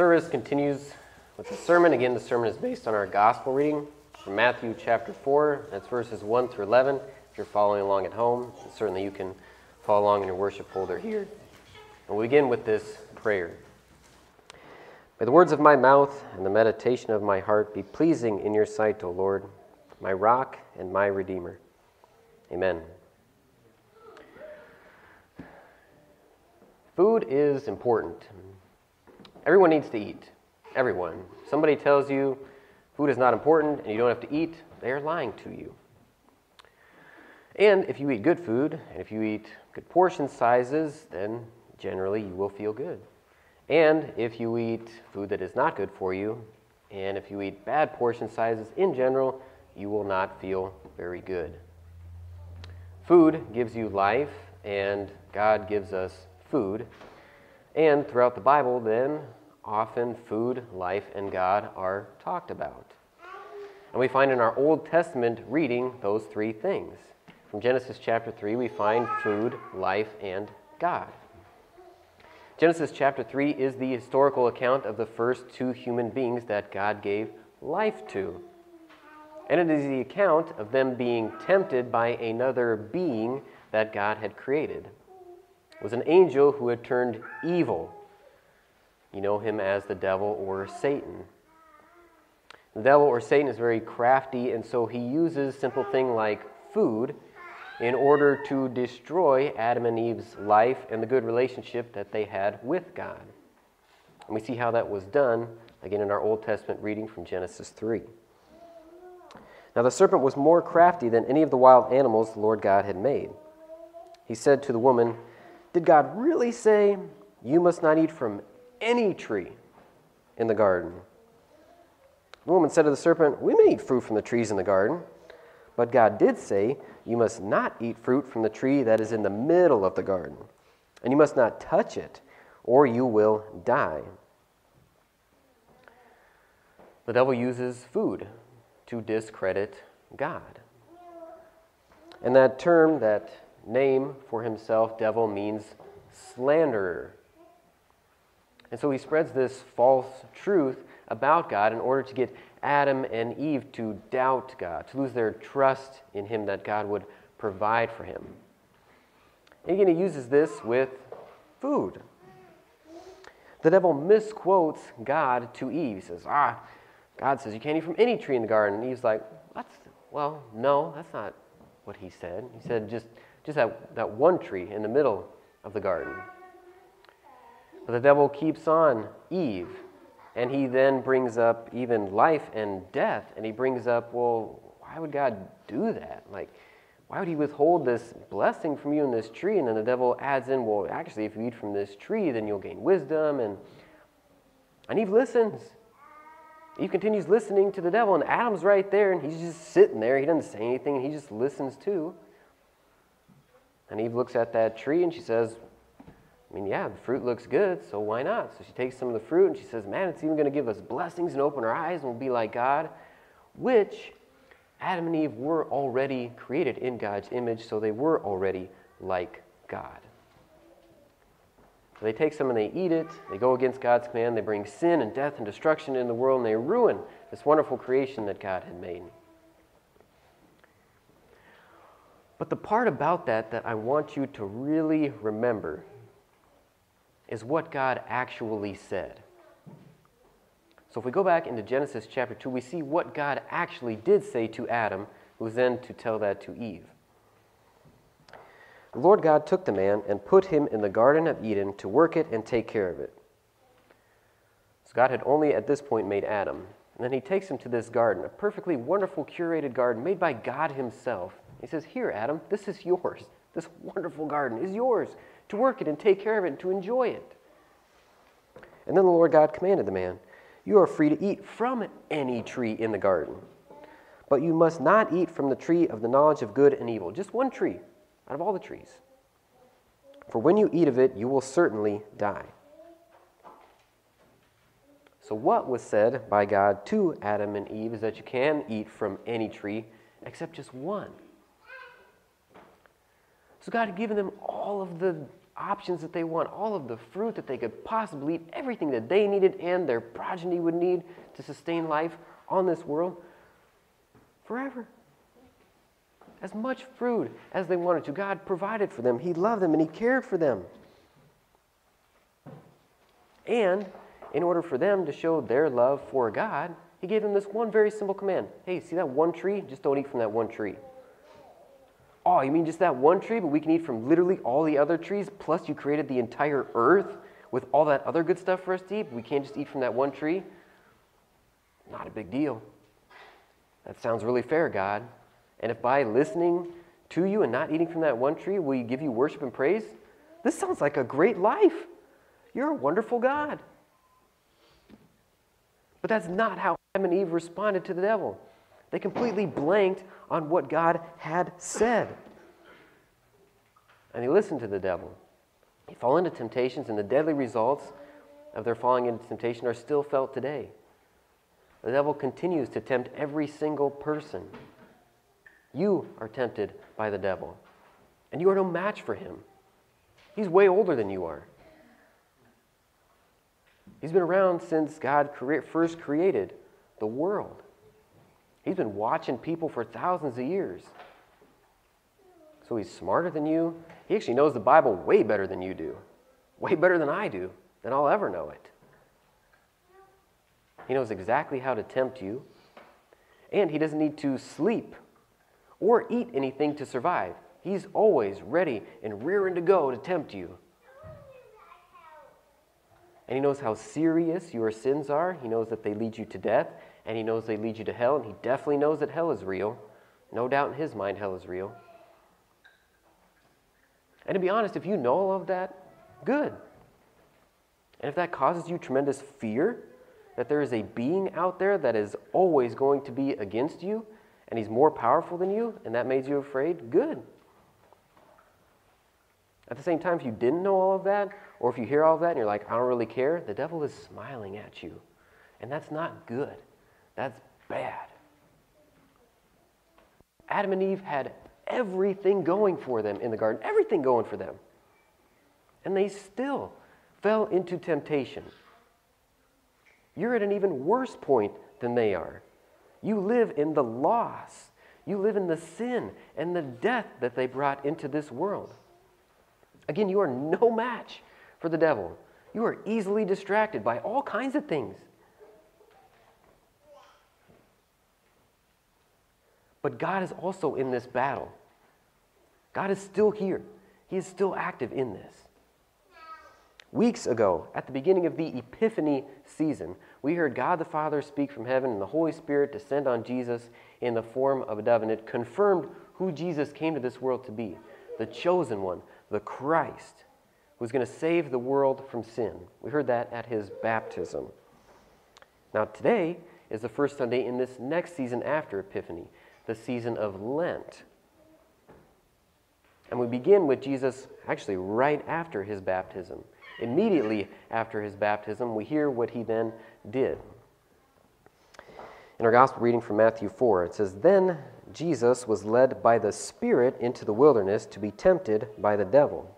service continues with the sermon. Again, the sermon is based on our gospel reading from Matthew chapter 4. That's verses 1 through 11. If you're following along at home, certainly you can follow along in your worship folder here. And we begin with this prayer. May the words of my mouth and the meditation of my heart be pleasing in your sight, O Lord, my rock and my redeemer. Amen. Food is important. Everyone needs to eat. Everyone. Somebody tells you food is not important and you don't have to eat, they are lying to you. And if you eat good food, and if you eat good portion sizes, then generally you will feel good. And if you eat food that is not good for you, and if you eat bad portion sizes in general, you will not feel very good. Food gives you life, and God gives us food. And throughout the Bible, then, often food, life, and God are talked about. And we find in our Old Testament reading those three things. From Genesis chapter 3, we find food, life, and God. Genesis chapter 3 is the historical account of the first two human beings that God gave life to. And it is the account of them being tempted by another being that God had created. Was an angel who had turned evil you know him as the devil or Satan. The devil or Satan is very crafty, and so he uses simple thing like food in order to destroy Adam and Eve's life and the good relationship that they had with God. And we see how that was done again in our Old Testament reading from Genesis 3. Now the serpent was more crafty than any of the wild animals the Lord God had made. He said to the woman, Did God really say, You must not eat from any tree in the garden. The woman said to the serpent, We may eat fruit from the trees in the garden. But God did say, You must not eat fruit from the tree that is in the middle of the garden, and you must not touch it, or you will die. The devil uses food to discredit God. And that term, that name for himself, devil, means slanderer. And so he spreads this false truth about God in order to get Adam and Eve to doubt God, to lose their trust in Him that God would provide for him. And again, he uses this with food. The devil misquotes God to Eve. He says, Ah, God says you can't eat from any tree in the garden. And Eve's like, That's, well, no, that's not what he said. He said just, just that, that one tree in the middle of the garden. But the devil keeps on Eve, and he then brings up even life and death, and he brings up, well, why would God do that? Like, why would he withhold this blessing from you in this tree? And then the devil adds in, well, actually, if you eat from this tree, then you'll gain wisdom. And, and Eve listens. Eve continues listening to the devil, and Adam's right there, and he's just sitting there. He doesn't say anything, and he just listens too. And Eve looks at that tree, and she says, I mean, yeah, the fruit looks good, so why not? So she takes some of the fruit and she says, Man, it's even going to give us blessings and open our eyes and we'll be like God, which Adam and Eve were already created in God's image, so they were already like God. So they take some and they eat it, they go against God's command, they bring sin and death and destruction in the world, and they ruin this wonderful creation that God had made. But the part about that that I want you to really remember is what God actually said. So if we go back into Genesis chapter 2, we see what God actually did say to Adam, who was then to tell that to Eve. The Lord God took the man and put him in the Garden of Eden to work it and take care of it. So God had only at this point made Adam. And then he takes him to this garden, a perfectly wonderful, curated garden made by God himself. He says, Here, Adam, this is yours. This wonderful garden is yours to work it and take care of it and to enjoy it. And then the Lord God commanded the man, You are free to eat from any tree in the garden, but you must not eat from the tree of the knowledge of good and evil. Just one tree out of all the trees. For when you eat of it, you will certainly die. So, what was said by God to Adam and Eve is that you can eat from any tree except just one. So, God had given them all of the options that they want, all of the fruit that they could possibly eat, everything that they needed and their progeny would need to sustain life on this world forever. As much fruit as they wanted to. God provided for them, He loved them, and He cared for them. And in order for them to show their love for God, He gave them this one very simple command Hey, see that one tree? Just don't eat from that one tree. Oh, you mean just that one tree, but we can eat from literally all the other trees? Plus, you created the entire earth with all that other good stuff for us to eat? We can't just eat from that one tree? Not a big deal. That sounds really fair, God. And if by listening to you and not eating from that one tree, will you give you worship and praise? This sounds like a great life. You're a wonderful God. But that's not how Adam and Eve responded to the devil. They completely blanked on what God had said. And they listened to the devil. They fall into temptations, and the deadly results of their falling into temptation are still felt today. The devil continues to tempt every single person. You are tempted by the devil, and you are no match for him. He's way older than you are. He's been around since God first created the world. He's been watching people for thousands of years. So he's smarter than you. He actually knows the Bible way better than you do, way better than I do, than I'll ever know it. He knows exactly how to tempt you, and he doesn't need to sleep or eat anything to survive. He's always ready and rearing to go to tempt you. And he knows how serious your sins are. He knows that they lead you to death, and he knows they lead you to hell, and he definitely knows that hell is real. No doubt in his mind, hell is real. And to be honest, if you know all of that, good. And if that causes you tremendous fear, that there is a being out there that is always going to be against you, and he's more powerful than you, and that made you afraid, good. At the same time, if you didn't know all of that, or if you hear all of that and you're like, I don't really care, the devil is smiling at you. And that's not good. That's bad. Adam and Eve had everything going for them in the garden, everything going for them. And they still fell into temptation. You're at an even worse point than they are. You live in the loss, you live in the sin and the death that they brought into this world. Again, you are no match for the devil. You are easily distracted by all kinds of things. But God is also in this battle. God is still here. He is still active in this. Weeks ago, at the beginning of the Epiphany season, we heard God the Father speak from heaven and the Holy Spirit descend on Jesus in the form of a dove, and it confirmed who Jesus came to this world to be the chosen one, the Christ was going to save the world from sin. We heard that at his baptism. Now, today is the first Sunday in this next season after Epiphany, the season of Lent. And we begin with Jesus actually right after his baptism. Immediately after his baptism, we hear what he then did. In our gospel reading from Matthew 4, it says, Then Jesus was led by the Spirit into the wilderness to be tempted by the devil.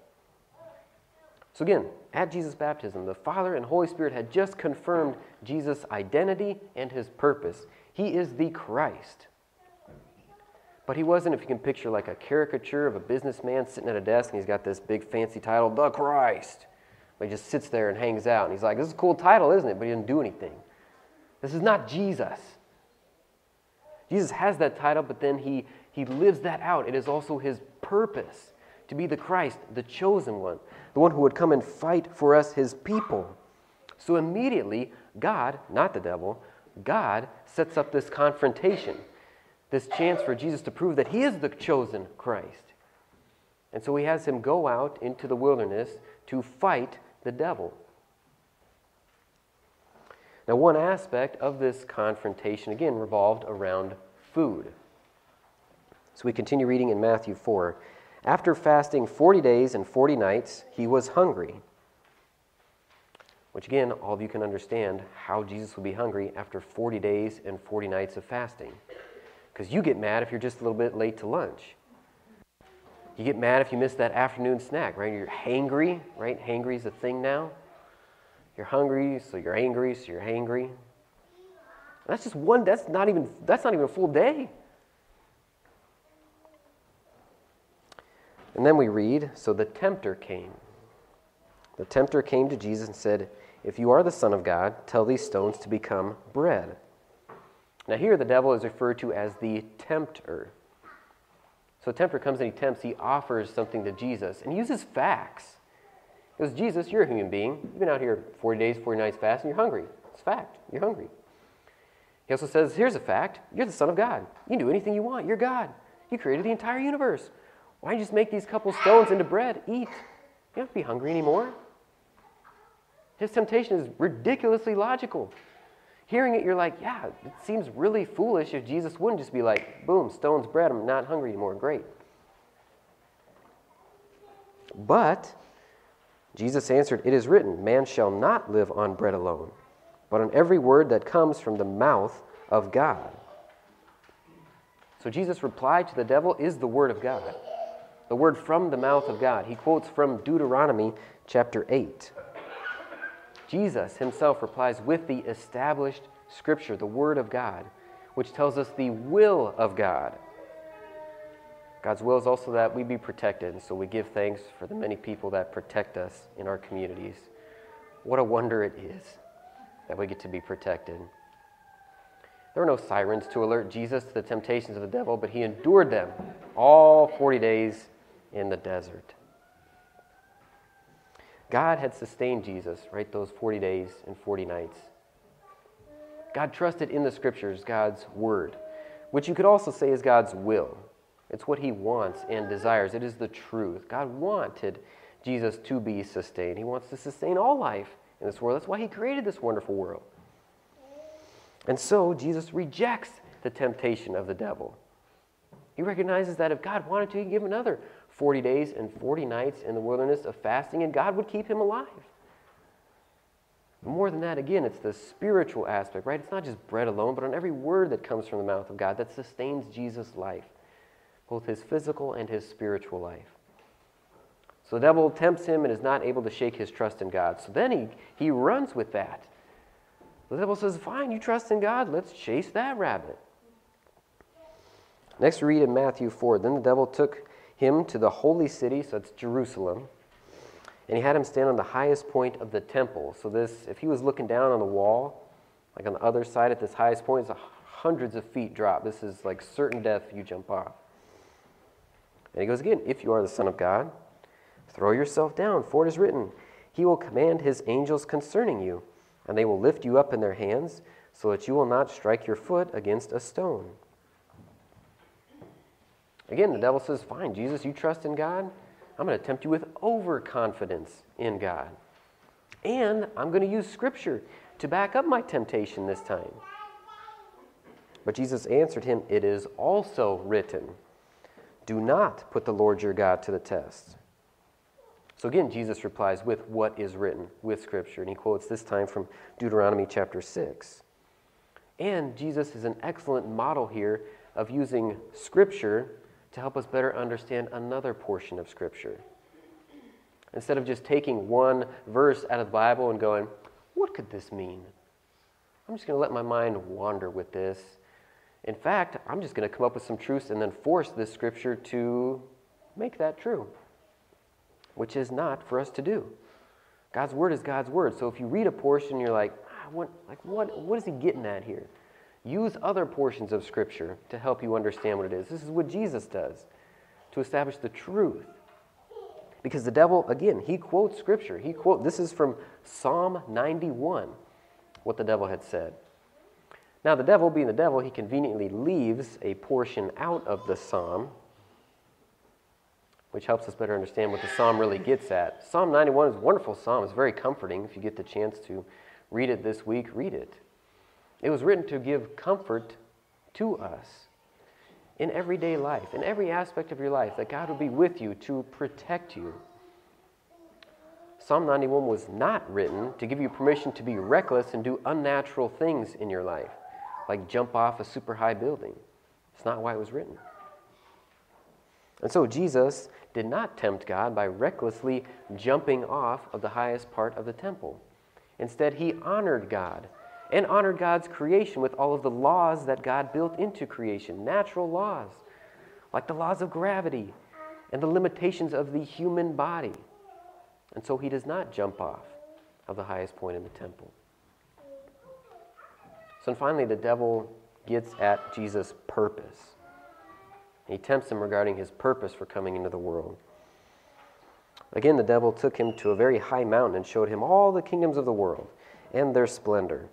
So, again, at Jesus' baptism, the Father and Holy Spirit had just confirmed Jesus' identity and his purpose. He is the Christ. But he wasn't, if you can picture, like a caricature of a businessman sitting at a desk and he's got this big fancy title, the Christ. But he just sits there and hangs out. And he's like, this is a cool title, isn't it? But he didn't do anything. This is not Jesus. Jesus has that title, but then he, he lives that out. It is also his purpose to be the Christ, the chosen one, the one who would come and fight for us, his people. So immediately, God, not the devil, God sets up this confrontation, this chance for Jesus to prove that he is the chosen Christ. And so he has him go out into the wilderness to fight the devil. Now, one aspect of this confrontation, again, revolved around food. So we continue reading in Matthew 4. After fasting 40 days and 40 nights, he was hungry. Which, again, all of you can understand how Jesus would be hungry after 40 days and 40 nights of fasting. Because you get mad if you're just a little bit late to lunch. You get mad if you miss that afternoon snack, right? You're hangry, right? Hangry is a thing now. You're hungry, so you're angry, so you're hangry. That's just one, that's not even, that's not even a full day. And then we read, so the tempter came. The tempter came to Jesus and said, If you are the Son of God, tell these stones to become bread. Now, here the devil is referred to as the tempter. So, a tempter comes and he tempts, he offers something to Jesus and he uses facts. He goes, Jesus, you're a human being. You've been out here 40 days, 40 nights fast, and you're hungry. It's fact. You're hungry. He also says, Here's a fact you're the Son of God. You can do anything you want. You're God. You created the entire universe. Why don't you just make these couple stones into bread? Eat. You don't have to be hungry anymore. His temptation is ridiculously logical. Hearing it, you're like, yeah, it seems really foolish if Jesus wouldn't just be like, boom, stone's bread, I'm not hungry anymore. Great. But Jesus answered, It is written, Man shall not live on bread alone, but on every word that comes from the mouth of God. So Jesus' reply to the devil is the word of God the word from the mouth of God. He quotes from Deuteronomy chapter 8. Jesus himself replies with the established scripture, the word of God, which tells us the will of God. God's will is also that we be protected, and so we give thanks for the many people that protect us in our communities. What a wonder it is that we get to be protected. There were no sirens to alert Jesus to the temptations of the devil, but he endured them all 40 days in the desert. God had sustained Jesus, right, those 40 days and 40 nights. God trusted in the scriptures, God's word, which you could also say is God's will. It's what he wants and desires. It is the truth. God wanted Jesus to be sustained. He wants to sustain all life in this world. That's why he created this wonderful world. And so Jesus rejects the temptation of the devil. He recognizes that if God wanted to, he could give another 40 days and 40 nights in the wilderness of fasting, and God would keep him alive. But more than that, again, it's the spiritual aspect, right? It's not just bread alone, but on every word that comes from the mouth of God that sustains Jesus' life, both his physical and his spiritual life. So the devil tempts him and is not able to shake his trust in God. So then he, he runs with that. The devil says, Fine, you trust in God, let's chase that rabbit. Next, we read in Matthew 4 Then the devil took him to the holy city, so it's Jerusalem. And he had him stand on the highest point of the temple. So this, if he was looking down on the wall, like on the other side at this highest point, it's hundreds of feet drop. This is like certain death you jump off. And he goes again, if you are the Son of God, throw yourself down, for it is written, He will command His angels concerning you, and they will lift you up in their hands, so that you will not strike your foot against a stone. Again, the devil says, Fine, Jesus, you trust in God. I'm going to tempt you with overconfidence in God. And I'm going to use Scripture to back up my temptation this time. But Jesus answered him, It is also written, Do not put the Lord your God to the test. So again, Jesus replies with what is written, with Scripture. And he quotes this time from Deuteronomy chapter 6. And Jesus is an excellent model here of using Scripture to help us better understand another portion of Scripture. Instead of just taking one verse out of the Bible and going, what could this mean? I'm just going to let my mind wander with this. In fact, I'm just going to come up with some truths and then force this Scripture to make that true, which is not for us to do. God's Word is God's Word. So if you read a portion, you're like, ah, what, like what, what is he getting at here? Use other portions of Scripture to help you understand what it is. This is what Jesus does to establish the truth. Because the devil, again, he quotes Scripture. He quote this is from Psalm 91, what the devil had said. Now, the devil, being the devil, he conveniently leaves a portion out of the psalm, which helps us better understand what the psalm really gets at. Psalm 91 is a wonderful psalm. It's very comforting. If you get the chance to read it this week, read it. It was written to give comfort to us in everyday life, in every aspect of your life, that God would be with you to protect you. Psalm 91 was not written to give you permission to be reckless and do unnatural things in your life, like jump off a super high building. It's not why it was written. And so Jesus did not tempt God by recklessly jumping off of the highest part of the temple. Instead, he honored God and honor God's creation with all of the laws that God built into creation, natural laws, like the laws of gravity and the limitations of the human body. And so he does not jump off of the highest point in the temple. So finally, the devil gets at Jesus' purpose. He tempts him regarding his purpose for coming into the world. Again, the devil took him to a very high mountain and showed him all the kingdoms of the world and their splendor.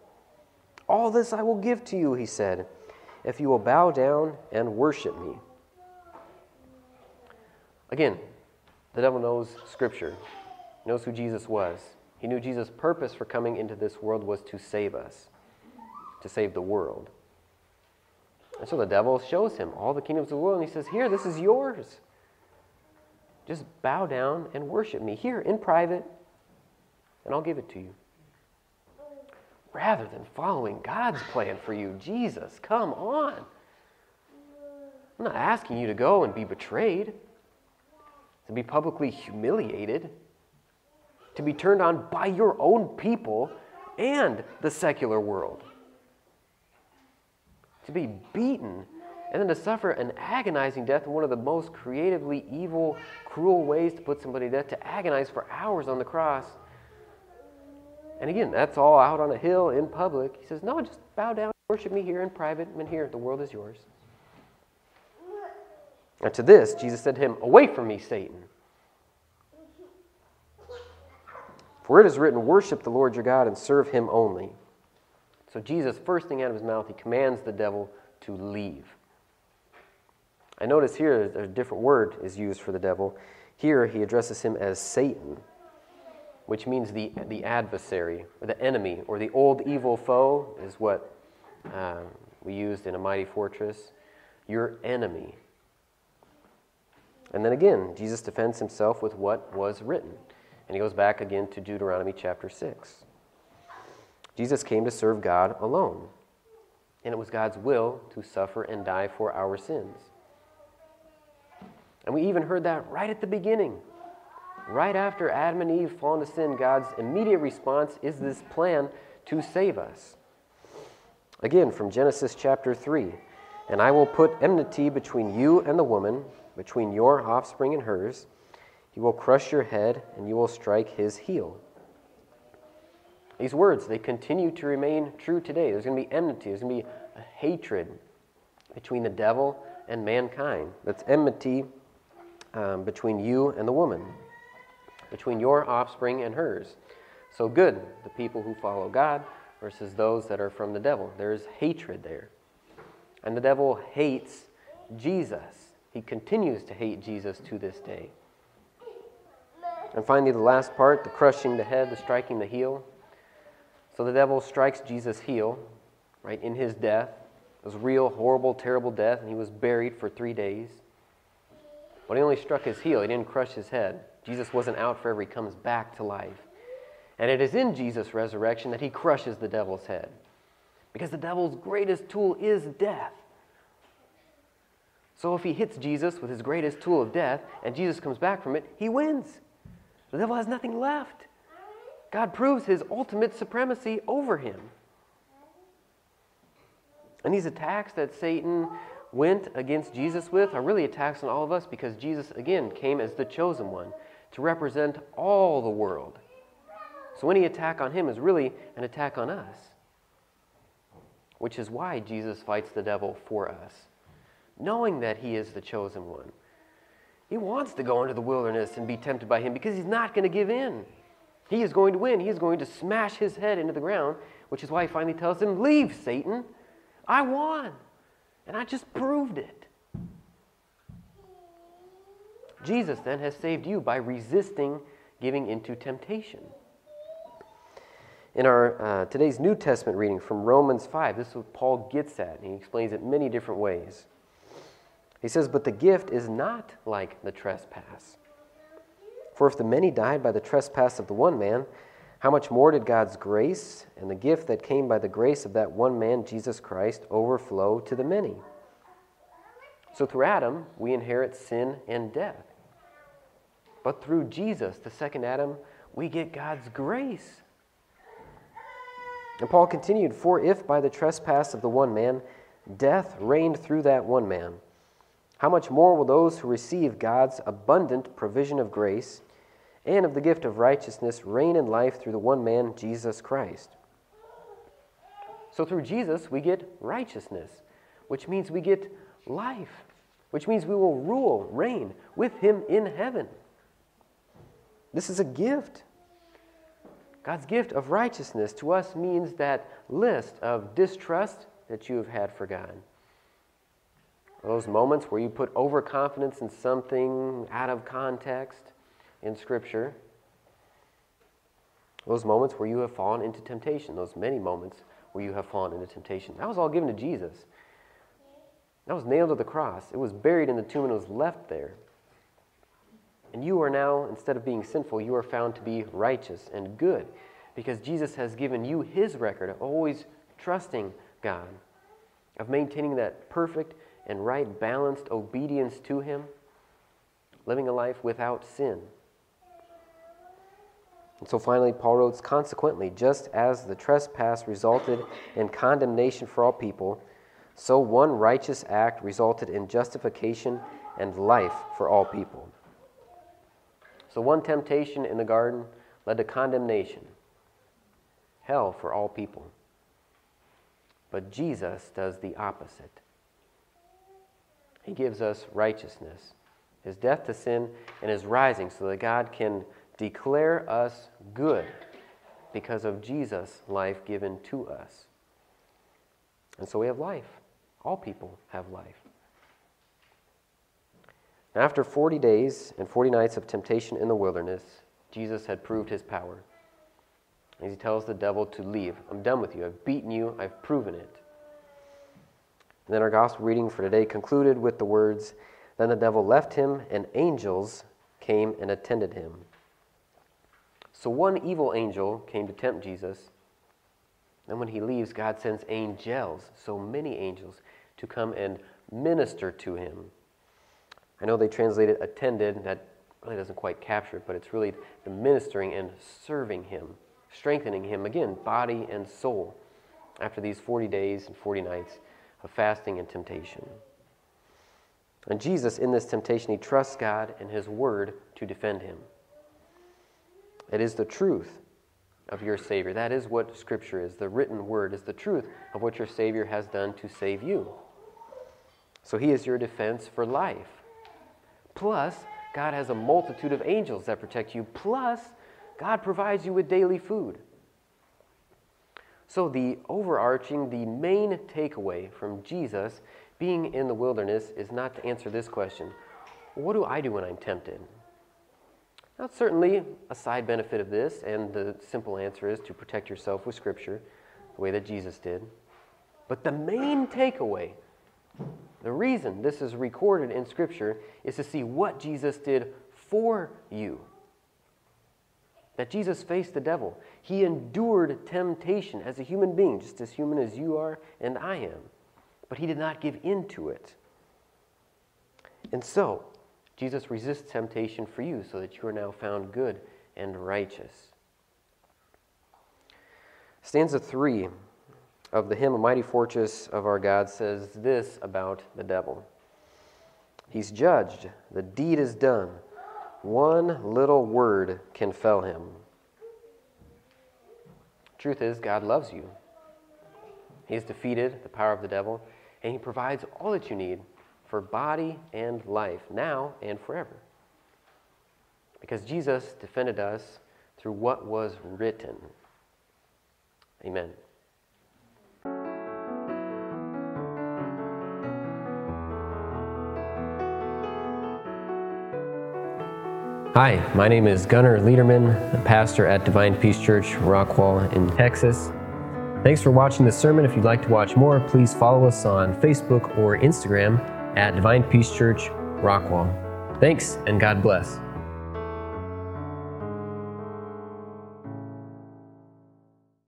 All this I will give to you, he said, if you will bow down and worship me. Again, the devil knows Scripture, knows who Jesus was. He knew Jesus' purpose for coming into this world was to save us, to save the world. And so the devil shows him all the kingdoms of the world, and he says, Here, this is yours. Just bow down and worship me here in private, and I'll give it to you. Rather than following God's plan for you, Jesus, come on. I'm not asking you to go and be betrayed, to be publicly humiliated, to be turned on by your own people and the secular world to be beaten, and then to suffer an agonizing death in one of the most creatively evil, cruel ways to put somebody to death, to agonize for hours on the cross. And again, that's all out on a hill in public. He says, No, just bow down, worship me here in private, and here, the world is yours. And to this, Jesus said to him, Away from me, Satan. For it is written, Worship the Lord your God and serve him only. So, Jesus, first thing out of his mouth, he commands the devil to leave. I notice here a different word is used for the devil. Here he addresses him as Satan, which means the, the adversary, or the enemy, or the old evil foe, is what uh, we used in a mighty fortress. Your enemy. And then again, Jesus defends himself with what was written. And he goes back again to Deuteronomy chapter 6. Jesus came to serve God alone. And it was God's will to suffer and die for our sins. And we even heard that right at the beginning. Right after Adam and Eve fall into sin, God's immediate response is this plan to save us. Again, from Genesis chapter 3 And I will put enmity between you and the woman, between your offspring and hers. He will crush your head, and you will strike his heel. These words, they continue to remain true today. There's going to be enmity, there's going to be a hatred between the devil and mankind. That's enmity um, between you and the woman, between your offspring and hers. So, good, the people who follow God versus those that are from the devil. There's hatred there. And the devil hates Jesus. He continues to hate Jesus to this day. And finally, the last part the crushing the head, the striking the heel. So the devil strikes Jesus' heel, right, in his death. It was real, horrible, terrible death, and he was buried for three days. But he only struck his heel, he didn't crush his head. Jesus wasn't out forever, he comes back to life. And it is in Jesus' resurrection that he crushes the devil's head. Because the devil's greatest tool is death. So if he hits Jesus with his greatest tool of death and Jesus comes back from it, he wins. The devil has nothing left. God proves his ultimate supremacy over him. And these attacks that Satan went against Jesus with are really attacks on all of us because Jesus, again, came as the chosen one to represent all the world. So any attack on him is really an attack on us, which is why Jesus fights the devil for us, knowing that he is the chosen one. He wants to go into the wilderness and be tempted by him because he's not going to give in. He is going to win. He is going to smash his head into the ground, which is why he finally tells him, Leave, Satan. I won. And I just proved it. Jesus then has saved you by resisting giving into temptation. In our uh, today's New Testament reading from Romans 5, this is what Paul gets at, and he explains it many different ways. He says, But the gift is not like the trespass. For if the many died by the trespass of the one man, how much more did God's grace and the gift that came by the grace of that one man, Jesus Christ, overflow to the many? So through Adam, we inherit sin and death. But through Jesus, the second Adam, we get God's grace. And Paul continued For if by the trespass of the one man death reigned through that one man, how much more will those who receive God's abundant provision of grace and of the gift of righteousness reign in life through the one man, Jesus Christ? So through Jesus, we get righteousness, which means we get life, which means we will rule, reign with Him in heaven. This is a gift. God's gift of righteousness to us means that list of distrust that you have had for God. Those moments where you put overconfidence in something out of context in Scripture. Those moments where you have fallen into temptation. Those many moments where you have fallen into temptation. That was all given to Jesus. That was nailed to the cross. It was buried in the tomb and it was left there. And you are now, instead of being sinful, you are found to be righteous and good because Jesus has given you his record of always trusting God, of maintaining that perfect and right balanced obedience to him, living a life without sin. And so finally, Paul wrote, Consequently, just as the trespass resulted in condemnation for all people, so one righteous act resulted in justification and life for all people. So one temptation in the garden led to condemnation, hell for all people. But Jesus does the opposite. He gives us righteousness, his death to sin, and his rising so that God can declare us good because of Jesus' life given to us. And so we have life. All people have life. After 40 days and 40 nights of temptation in the wilderness, Jesus had proved his power. As he tells the devil to leave, I'm done with you. I've beaten you. I've proven it. And then our gospel reading for today concluded with the words Then the devil left him, and angels came and attended him. So one evil angel came to tempt Jesus. And when he leaves, God sends angels, so many angels, to come and minister to him. I know they translated attended, that really doesn't quite capture it, but it's really the ministering and serving him, strengthening him, again, body and soul, after these 40 days and 40 nights of fasting and temptation. And Jesus, in this temptation, he trusts God and his word to defend him. It is the truth of your Savior. That is what Scripture is. The written word is the truth of what your Savior has done to save you. So He is your defense for life. Plus, God has a multitude of angels that protect you. Plus, God provides you with daily food. So, the overarching, the main takeaway from Jesus being in the wilderness is not to answer this question What do I do when I'm tempted? Now, certainly, a side benefit of this, and the simple answer is to protect yourself with Scripture, the way that Jesus did. But the main takeaway, the reason this is recorded in Scripture, is to see what Jesus did for you. That Jesus faced the devil. He endured temptation as a human being, just as human as you are and I am. But he did not give in to it. And so, Jesus resists temptation for you so that you are now found good and righteous. Stanza 3 of the hymn, A Mighty Fortress of Our God, says this about the devil He's judged, the deed is done. One little word can fell him. Truth is, God loves you. He has defeated the power of the devil, and He provides all that you need for body and life, now and forever. Because Jesus defended us through what was written. Amen. Hi, my name is Gunnar Liederman, a pastor at Divine Peace Church, Rockwall in Texas. Thanks for watching this sermon. If you'd like to watch more, please follow us on Facebook or Instagram at Divine Peace Church, Rockwall. Thanks, and God bless.